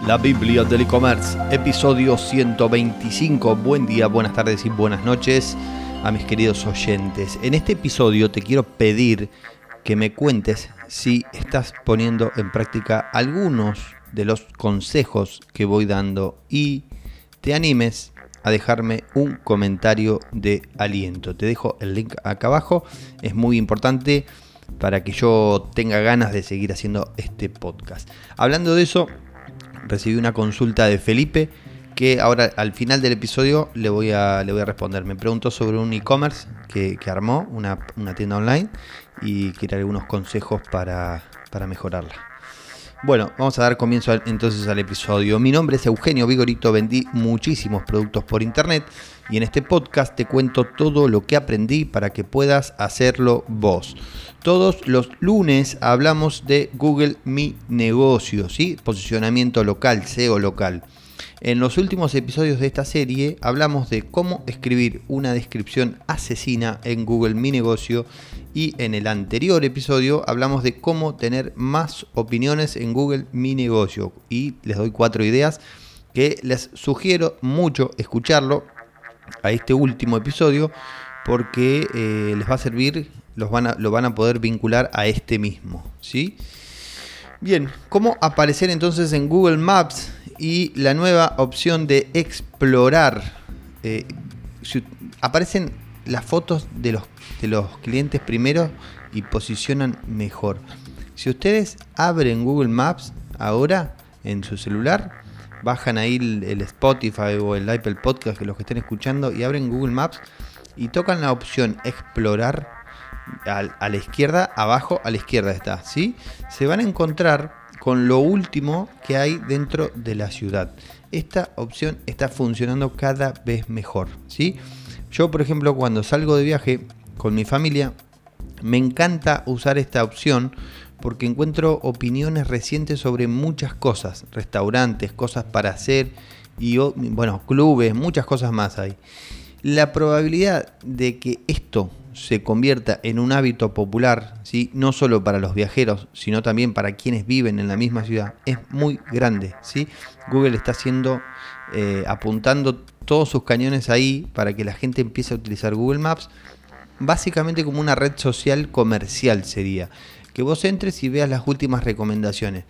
La Biblia del e-commerce, episodio 125. Buen día, buenas tardes y buenas noches a mis queridos oyentes. En este episodio te quiero pedir que me cuentes si estás poniendo en práctica algunos de los consejos que voy dando y te animes a dejarme un comentario de aliento. Te dejo el link acá abajo, es muy importante para que yo tenga ganas de seguir haciendo este podcast. Hablando de eso, recibí una consulta de Felipe que ahora al final del episodio le voy a, le voy a responder. Me preguntó sobre un e-commerce que, armó, una, tienda online, y quiere algunos consejos para, para mejorarla. Bueno, vamos a dar comienzo entonces al episodio. Mi nombre es Eugenio Vigorito, vendí muchísimos productos por internet y en este podcast te cuento todo lo que aprendí para que puedas hacerlo vos. Todos los lunes hablamos de Google Mi Negocio, ¿sí? posicionamiento local, SEO local. En los últimos episodios de esta serie hablamos de cómo escribir una descripción asesina en Google Mi Negocio y en el anterior episodio hablamos de cómo tener más opiniones en Google Mi Negocio y les doy cuatro ideas que les sugiero mucho escucharlo a este último episodio porque eh, les va a servir, los van a, lo van a poder vincular a este mismo. ¿sí? Bien, ¿cómo aparecer entonces en Google Maps y la nueva opción de explorar? Eh, aparecen las fotos de los, de los clientes primero y posicionan mejor. Si ustedes abren Google Maps ahora en su celular, bajan ahí el, Spotify o el Apple Podcast, que los que estén escuchando, y abren Google Maps y tocan la opción explorar a, la izquierda, abajo a la izquierda está, ¿sí? Se van a encontrar con lo último que hay dentro de la ciudad. Esta opción está funcionando cada vez mejor, ¿sí? Yo, por ejemplo, cuando salgo de viaje con mi familia, me encanta usar esta opción porque encuentro opiniones recientes sobre muchas cosas, restaurantes, cosas para hacer y bueno, clubes, muchas cosas más hay. La probabilidad de que esto se convierta en un hábito popular, ¿sí? no solo para los viajeros, sino también para quienes viven en la misma ciudad, es muy grande. ¿sí? Google está haciendo, eh, apuntando todos sus cañones ahí para que la gente empiece a utilizar Google Maps, básicamente como una red social comercial sería. Que vos entres y veas las últimas recomendaciones.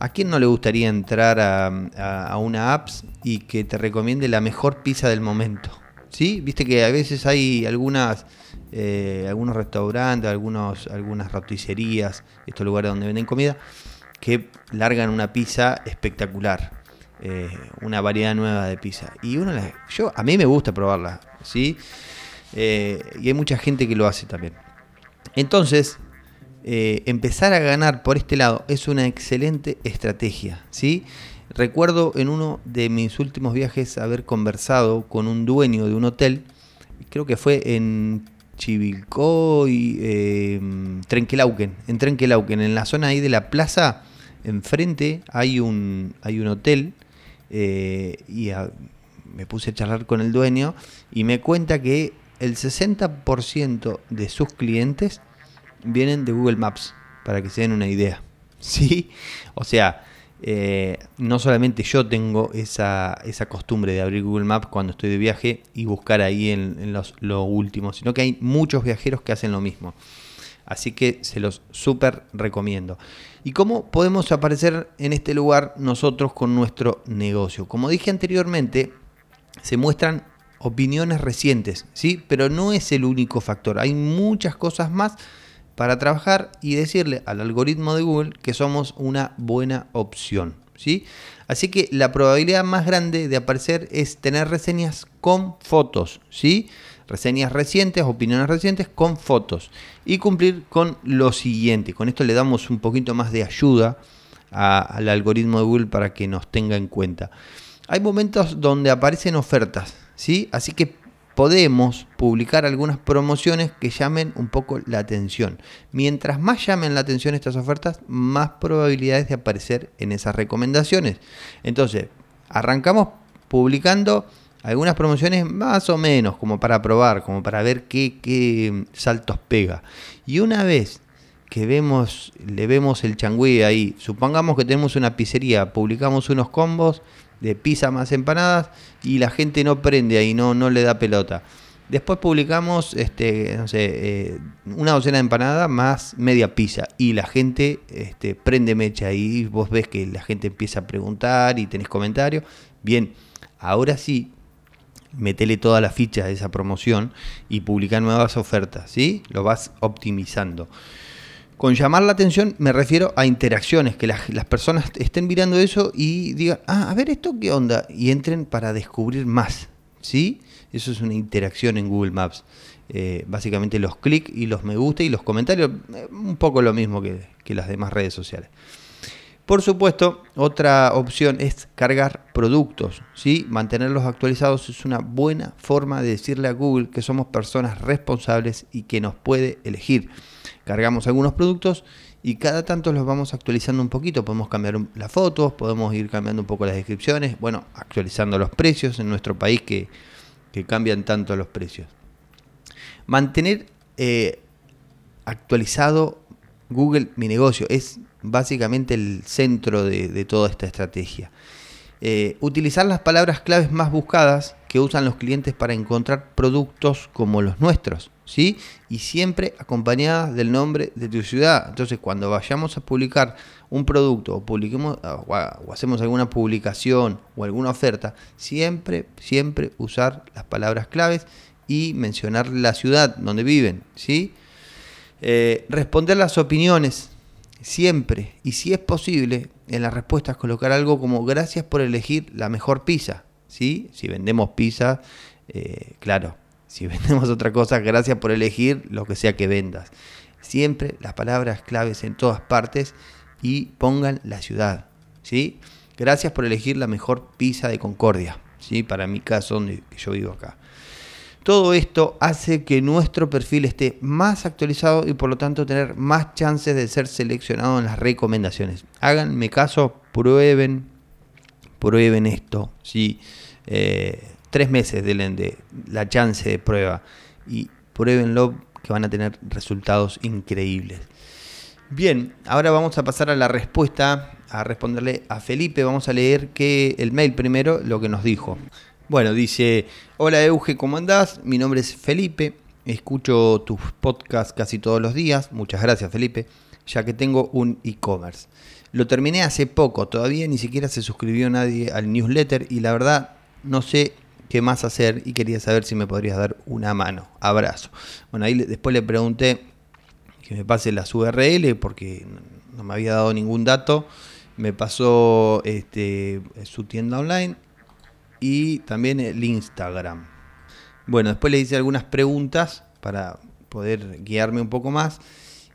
¿A quién no le gustaría entrar a, una apps y que te recomiende la mejor pizza del momento? ¿Sí? Viste que a veces hay algunas, eh, algunos restaurantes, algunos, algunas roticerías, estos lugares donde venden comida, que largan una pizza espectacular. Eh, una variedad nueva de pizza. Y uno yo, a mí me gusta probarla, ¿sí? Eh, y hay mucha gente que lo hace también. Entonces, eh, empezar a ganar por este lado es una excelente estrategia, ¿sí? Recuerdo en uno de mis últimos viajes haber conversado con un dueño de un hotel, creo que fue en Chivilcoy, eh, Trenquelauquen, en Trenquelauquen, en la zona ahí de la plaza, enfrente hay un, hay un hotel eh, y me puse a charlar con el dueño y me cuenta que el 60% de sus clientes vienen de Google Maps, para que se den una idea. ¿Sí? O sea, eh, no solamente yo tengo esa, esa, costumbre de abrir Google Maps cuando estoy de viaje y buscar ahí en, los, lo último, sino que hay muchos viajeros que hacen lo mismo. Así que se los súper recomiendo. ¿Y cómo podemos aparecer en este lugar nosotros con nuestro negocio? Como dije anteriormente, se muestran opiniones recientes, ¿sí? Pero no es el único factor. Hay muchas cosas más para trabajar y decirle al algoritmo de Google que somos una buena opción, ¿sí? Así que la probabilidad más grande de aparecer es tener reseñas con fotos, ¿sí? Reseñas recientes, opiniones recientes con fotos y cumplir con lo siguiente. Con esto le damos un poquito más de ayuda al algoritmo de Google para que nos tenga en cuenta. Hay momentos donde aparecen ofertas, ¿sí? Así que podemos publicar algunas promociones que llamen un poco la atención. Mientras más llamen la atención estas ofertas, más probabilidades de aparecer en esas recomendaciones. Entonces, arrancamos publicando algunas promociones más o menos, como para probar, como para ver qué, saltos pega. Y una vez que vemos, le vemos el changüí ahí. Supongamos que tenemos una pizzería, publicamos unos combos de pizza más empanadas y la gente no prende ahí, no, no le da pelota. Después publicamos este, no sé, eh, una docena de empanadas más media pizza y la gente este, prende mecha y vos ves que la gente empieza a preguntar y tenés comentarios. Bien, ahora sí, metele toda la ficha de esa promoción y publica nuevas ofertas, ¿sí? Lo vas optimizando. Con llamar la atención me refiero a interacciones, que las, personas estén mirando eso y digan, ah, a ver esto qué onda, y entren para descubrir más, ¿sí? Eso es una interacción en Google Maps. Eh, básicamente los clics y los me gusta y los comentarios, eh, un poco lo mismo que las demás redes sociales. Por supuesto, otra opción es cargar productos. ¿sí? Mantenerlos actualizados es una buena forma de decirle a Google que somos personas responsables y que nos puede elegir. Cargamos algunos productos y cada tanto los vamos actualizando un poquito. Podemos cambiar las fotos, podemos ir cambiando un poco las descripciones, bueno, actualizando los precios en nuestro país que, cambian tanto los precios. Mantener eh, actualizado Google Mi Negocio es básicamente el centro de, toda esta estrategia. Eh, utilizar las palabras claves más buscadas que usan los clientes para encontrar productos como los nuestros, ¿sí? Y siempre acompañadas del nombre de tu ciudad. Entonces, cuando vayamos a publicar un producto o publiquemos o hacemos alguna publicación o alguna oferta, siempre, siempre usar las palabras claves y mencionar la ciudad donde viven, ¿sí? Eh, responder las opiniones siempre y si es posible en las respuestas colocar algo como gracias por elegir la mejor pizza. ¿sí? Si vendemos pizza, eh, claro. Si vendemos otra cosa, gracias por elegir lo que sea que vendas. Siempre las palabras claves en todas partes y pongan la ciudad. ¿sí? Gracias por elegir la mejor pizza de Concordia. ¿sí? Para mi caso, donde yo vivo acá. Todo esto hace que nuestro perfil esté más actualizado y por lo tanto tener más chances de ser seleccionado en las recomendaciones. Háganme caso, prueben, prueben esto. ¿sí? Eh, tres meses de la chance de prueba y pruébenlo que van a tener resultados increíbles. Bien, ahora vamos a pasar a la respuesta, a responderle a Felipe. Vamos a leer que el mail primero, lo que nos dijo. Bueno, dice, hola Euge, ¿cómo andás? Mi nombre es Felipe, escucho tus podcasts casi todos los días, muchas gracias Felipe, ya que tengo un e-commerce. Lo terminé hace poco, todavía ni siquiera se suscribió nadie al newsletter y la verdad no sé qué más hacer y quería saber si me podrías dar una mano. Abrazo. Bueno, ahí después le pregunté que me pase las URL porque no me había dado ningún dato. Me pasó este, su tienda online y también el Instagram. Bueno, después le hice algunas preguntas para poder guiarme un poco más.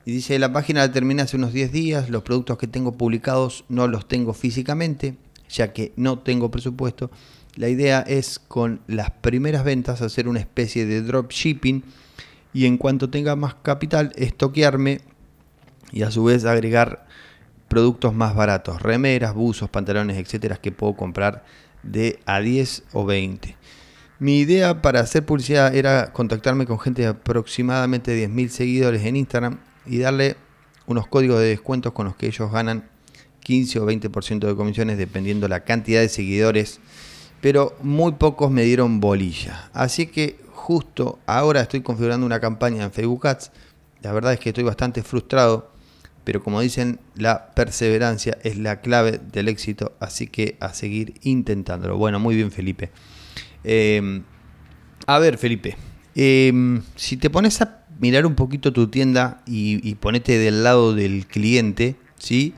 Y dice, la página la terminé hace unos 10 días, los productos que tengo publicados no los tengo físicamente, ya que no tengo presupuesto. La idea es con las primeras ventas hacer una especie de dropshipping y en cuanto tenga más capital, estoquearme y a su vez agregar productos más baratos, remeras, buzos, pantalones, etcétera, que puedo comprar de a 10 o 20. Mi idea para hacer publicidad era contactarme con gente de aproximadamente 10.000 seguidores en Instagram y darle unos códigos de descuentos con los que ellos ganan 15 o 20% de comisiones dependiendo la cantidad de seguidores, pero muy pocos me dieron bolilla. Así que justo ahora estoy configurando una campaña en Facebook Ads. La verdad es que estoy bastante frustrado pero como dicen, la perseverancia es la clave del éxito, así que a seguir intentándolo. Bueno, muy bien Felipe. Em, a ver Felipe, em, si te pones a mirar un poquito tu tienda y, ponete del lado del cliente, ¿sí?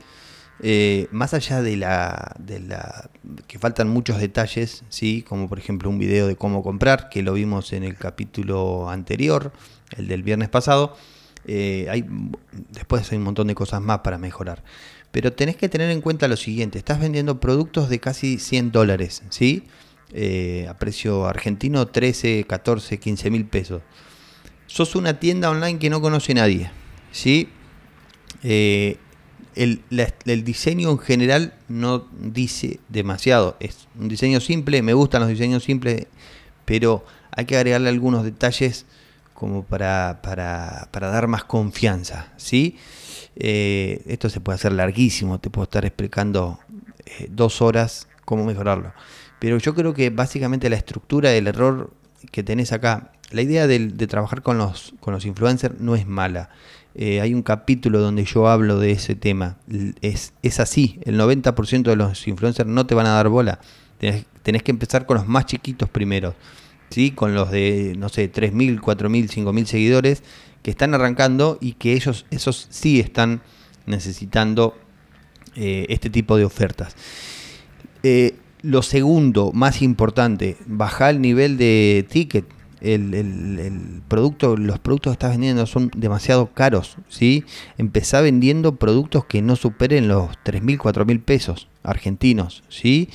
Eh, más allá de la, de la que faltan muchos detalles, ¿sí? como por ejemplo un video de cómo comprar, que lo vimos en el capítulo anterior, el del viernes pasado, eh, hay, después hay un montón de cosas más para mejorar. Pero tenés que tener en cuenta lo siguiente, estás vendiendo productos de casi 100 dólares, ¿sí? Eh, a precio argentino 13, 14, 15 mil pesos. Sos una tienda online que no conoce nadie, ¿sí? Eh, el, el, diseño en general no dice demasiado. Es un diseño simple, me gustan los diseños simples, pero hay que agregarle algunos detalles como para, para, dar más confianza, ¿sí? Eh, esto se puede hacer larguísimo, te puedo estar explicando eh, dos horas cómo mejorarlo. Pero yo creo que básicamente la estructura del error que tenés acá, la idea de, trabajar con los, con los influencers no es mala. Eh, hay un capítulo donde yo hablo de ese tema. Es, es así, el 90% de los influencers no te van a dar bola. Tenés, que empezar con los más chiquitos primero. ¿Sí? Con los de, no sé, 3.000, 4.000, 5.000 seguidores que están arrancando y que ellos, esos sí están necesitando eh, este tipo de ofertas. Eh, lo segundo, más importante, bajar el nivel de ticket. El, producto, los productos que estás vendiendo son demasiado caros, ¿sí? Empezá vendiendo productos que no superen los 3.000, 4.000 pesos argentinos, ¿sí?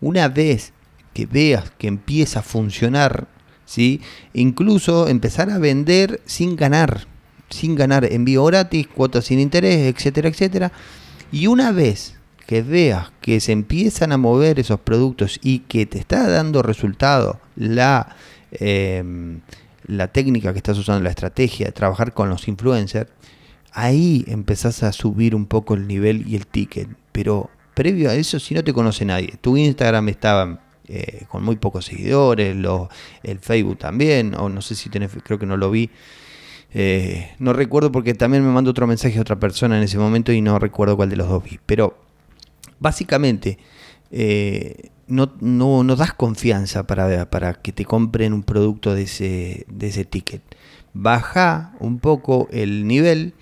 Una vez que veas que empieza a funcionar, ¿sí? Incluso empezar a vender sin ganar, sin ganar envío gratis, cuotas sin interés, etcétera, etcétera. Y una vez que veas que se empiezan a mover esos productos y que te está dando resultado la, em, la técnica que estás usando, la estrategia de trabajar con los influencers, ahí empezás a subir un poco el nivel y el ticket. Pero previo a eso, si no te conoce nadie, tu Instagram estaba eh, con muy pocos seguidores, el Facebook también, o no sé si tenés, creo que no lo vi. Eh, no recuerdo porque también me mandó otro mensaje a otra persona en ese momento y no recuerdo cuál de los dos vi. Pero básicamente eh, no, no, no, das confianza para, para, que te compren un producto de ese, de ese ticket. Baja un poco el nivel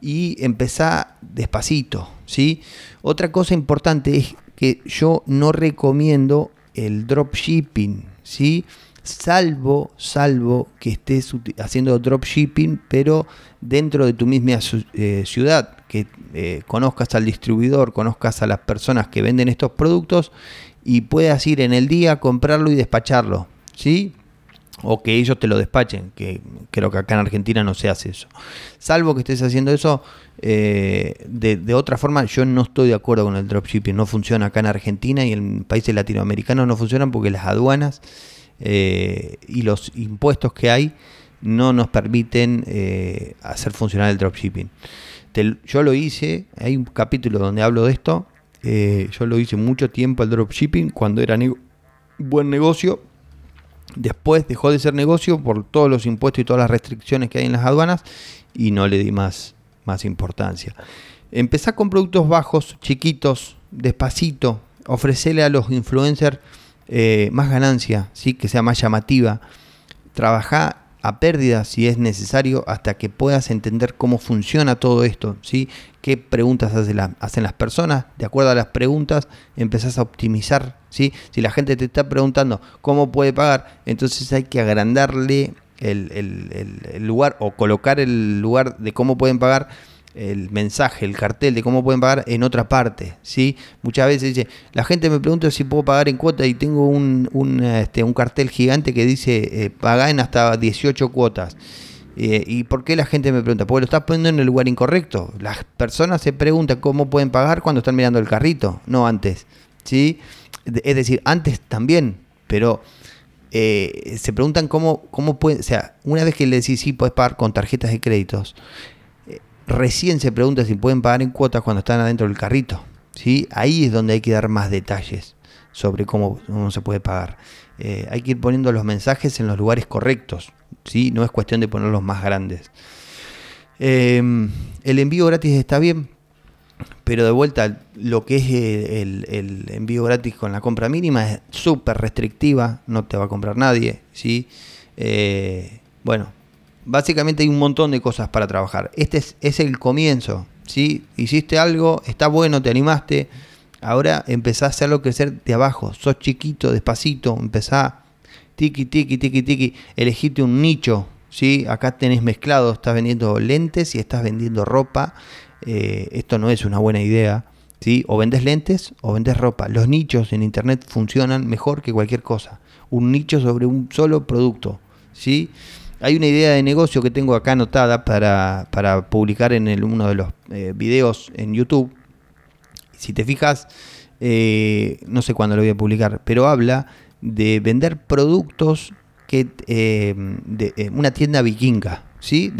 y empezá despacito. ¿sí? Otra cosa importante es que yo no recomiendo el dropshipping. ¿sí? salvo, salvo que estés haciendo dropshipping, pero dentro de tu misma eh, ciudad, que eh, conozcas al distribuidor, conozcas a las personas que venden estos productos y puedas ir en el día, comprarlo y despacharlo, ¿sí? O que ellos te lo despachen, que creo que acá en Argentina no se hace eso. Salvo que estés haciendo eso eh, de, otra forma, yo no estoy de acuerdo con el dropshipping. No funciona acá en Argentina y en países latinoamericanos no funcionan porque las aduanas eh, y los impuestos que hay no nos permiten eh, hacer funcionar el dropshipping. yo lo hice, hay un capítulo donde hablo de esto, yo lo hice mucho tiempo el dropshipping cuando era buen negocio, después dejó de ser negocio por todos los impuestos y todas las restricciones que hay en las aduanas y no le di más, más importancia. Empezá con productos bajos, chiquitos, despacito, ofrecerle a los influencers eh, más ganancia, ¿sí? que sea más llamativa. Trabaja a pérdida si es necesario hasta que puedas entender cómo funciona todo esto, ¿sí? qué preguntas hacen las personas, de acuerdo a las preguntas empezás a optimizar. ¿sí? Si la gente te está preguntando cómo puede pagar, entonces hay que agrandarle el lugar o colocar el lugar de cómo pueden pagar el mensaje, el cartel de cómo pueden pagar en otra parte. ¿sí? Muchas veces la gente me pregunta si puedo pagar en cuota y tengo un, un, este, un cartel gigante que dice eh, en hasta 18 cuotas. Eh, ¿Y por qué la gente me pregunta? Porque lo estás poniendo en el lugar incorrecto. Las personas se preguntan cómo pueden pagar cuando están mirando el carrito, no antes. ¿sí? Es decir, antes también, pero eh, se preguntan cómo, cómo pueden, o sea, una vez que le decís sí, puedes pagar con tarjetas de créditos, recién se pregunta si pueden pagar en cuotas cuando están adentro del carrito. ¿sí? Ahí es donde hay que dar más detalles sobre cómo, se puede pagar. Eh, hay que ir poniendo los mensajes en los lugares correctos. ¿sí? No es cuestión de ponerlos más grandes. Em, el envío gratis está bien, pero de vuelta, lo que es el, el envío gratis con la compra mínima es súper restrictiva, no te va a comprar nadie. ¿sí? Eh, bueno, básicamente hay un montón de cosas para trabajar. Este es, el comienzo. ¿sí? Hiciste algo, está bueno, te animaste. Ahora empezás a hacerlo crecer de abajo. Sos chiquito, despacito. Empezá tiki, tiki, tiki, tiki. Elegiste un nicho. ¿sí? Acá tenés mezclado. Estás vendiendo lentes y estás vendiendo ropa. Eh, esto no es una buena idea. ¿sí? O vendes lentes o vendes ropa. Los nichos en internet funcionan mejor que cualquier cosa. Un nicho sobre un solo producto. ¿sí? Hay una idea de negocio que tengo acá anotada para, publicar en uno de los eh, videos en YouTube. Si te fijas, eh, no sé cuándo lo voy a publicar, pero habla de vender productos que eh, de una tienda vikinga, ¿sí?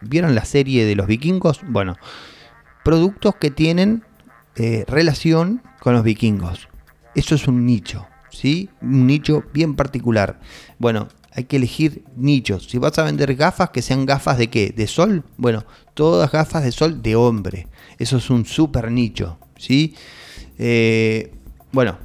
¿Vieron la serie de los vikingos? Bueno, productos que tienen relación con los vikingos. Eso es un nicho, ¿sí? Un nicho bien particular. Bueno, hay que elegir nichos. Si vas a vender gafas, que sean gafas de qué? ¿De sol? Bueno, todas gafas de sol de hombre. Eso es un super nicho, ¿sí? Eh, bueno,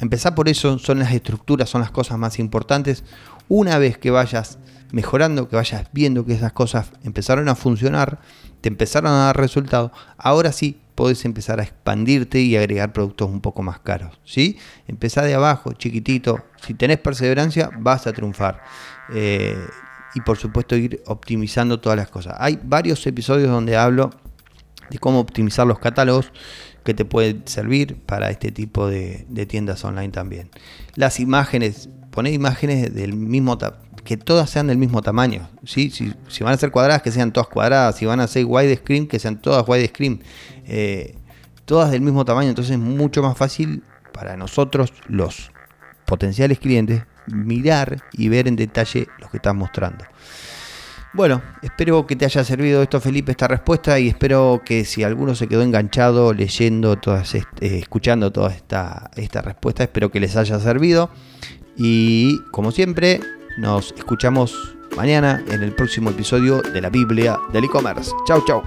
empezar por eso, son las estructuras, son las cosas más importantes. Una vez que vayas mejorando, que vayas viendo que esas cosas empezaron a funcionar, te empezaron a dar resultados, ahora sí podés empezar a expandirte y agregar productos un poco más caros. ¿sí? Empezá de abajo, chiquitito. Si tenés perseverancia, vas a triunfar. Eh, y por supuesto ir optimizando todas las cosas. Hay varios episodios donde hablo de cómo optimizar los catálogos que te pueden servir para este tipo de, tiendas online también. Las imágenes, poner imágenes del mismo que todas sean del mismo tamaño. ¿sí? Si, van a ser cuadradas, que sean todas cuadradas. Si van a ser widescreen, que sean todas widescreen. Eh, todas del mismo tamaño. Entonces es mucho más fácil para nosotros, los potenciales clientes, mirar y ver en detalle lo que estás mostrando. Bueno, espero que te haya servido esto, Felipe, esta respuesta y espero que si alguno se quedó enganchado leyendo todas, eh, escuchando toda esta, esta respuesta, espero que les haya servido. Y como siempre, nos escuchamos mañana en el próximo episodio de la Biblia del e-commerce. Chau, chau.